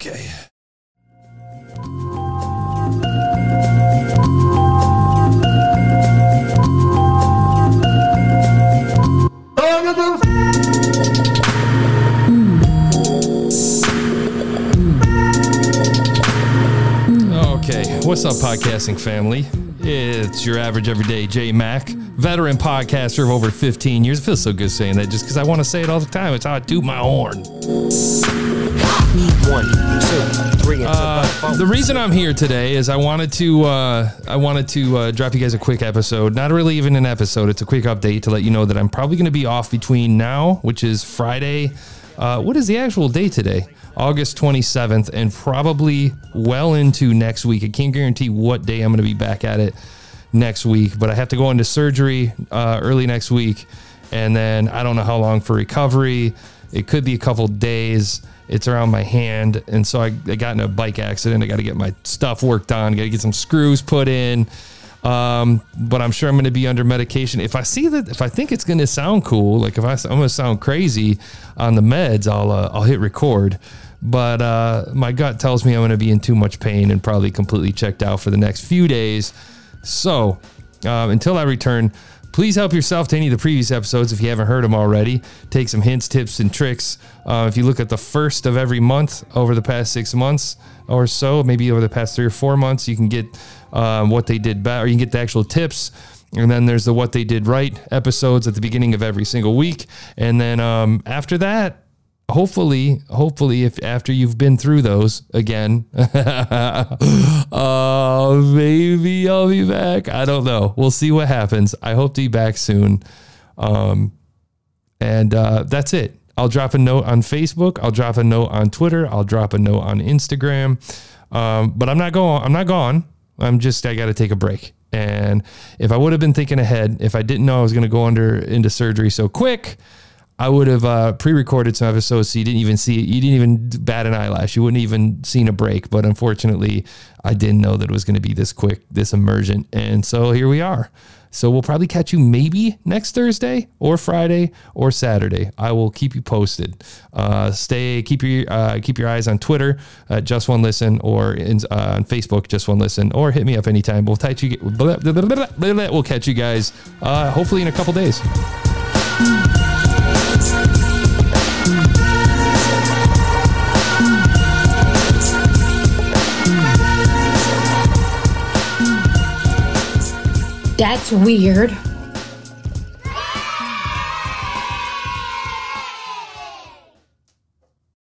Okay. Okay, what's up, podcasting family? It's your average everyday J Mac, veteran podcaster of over 15 years. It feels so good saying that just because I want to say it all the time. It's how I do my horn. One, two, three, and Uh, the reason I'm here today is I wanted to uh, I wanted to uh, drop you guys a quick episode. Not really even an episode. It's a quick update to let you know that I'm probably going to be off between now, which is Friday. Uh, what is the actual date today? August 27th, and probably well into next week. I can't guarantee what day I'm going to be back at it next week, but I have to go into surgery uh, early next week, and then I don't know how long for recovery. It could be a couple days. It's around my hand, and so I, I got in a bike accident. I got to get my stuff worked on. Got to get some screws put in. Um, but I'm sure I'm going to be under medication. If I see that, if I think it's going to sound cool, like if I, I'm going to sound crazy on the meds, I'll uh, I'll hit record. But uh, my gut tells me I'm going to be in too much pain and probably completely checked out for the next few days. So um, until I return, please help yourself to any of the previous episodes if you haven't heard them already. Take some hints, tips, and tricks. Uh, if you look at the first of every month over the past six months or so, maybe over the past three or four months, you can get um, what they did better, or you can get the actual tips. And then there's the what they did right episodes at the beginning of every single week. And then um, after that, hopefully hopefully if after you've been through those again uh maybe i'll be back. I don't know. We'll see what happens. I hope to be back soon. Um and uh that's it. I'll drop a note on facebook. I'll drop a note on twitter. I'll drop a note on instagram. Um but i'm not going i'm not gone. I'm just i gotta take a break. And if i would have been thinking ahead if i didn't know i was going to go under into surgery so quick I would have uh, pre-recorded some episodes so you didn't even see it. You didn't even bat an eyelash. You wouldn't even seen a break. But unfortunately, I didn't know that it was going to be this quick, this emergent, and so here we are. So we'll probably catch you maybe next Thursday or Friday or Saturday. I will keep you posted. Uh, stay, keep your uh, keep your eyes on Twitter, uh, just one listen, or in, uh, on Facebook, just one listen, or hit me up anytime. We'll catch you. We'll catch you guys uh, hopefully in a couple days. That's weird.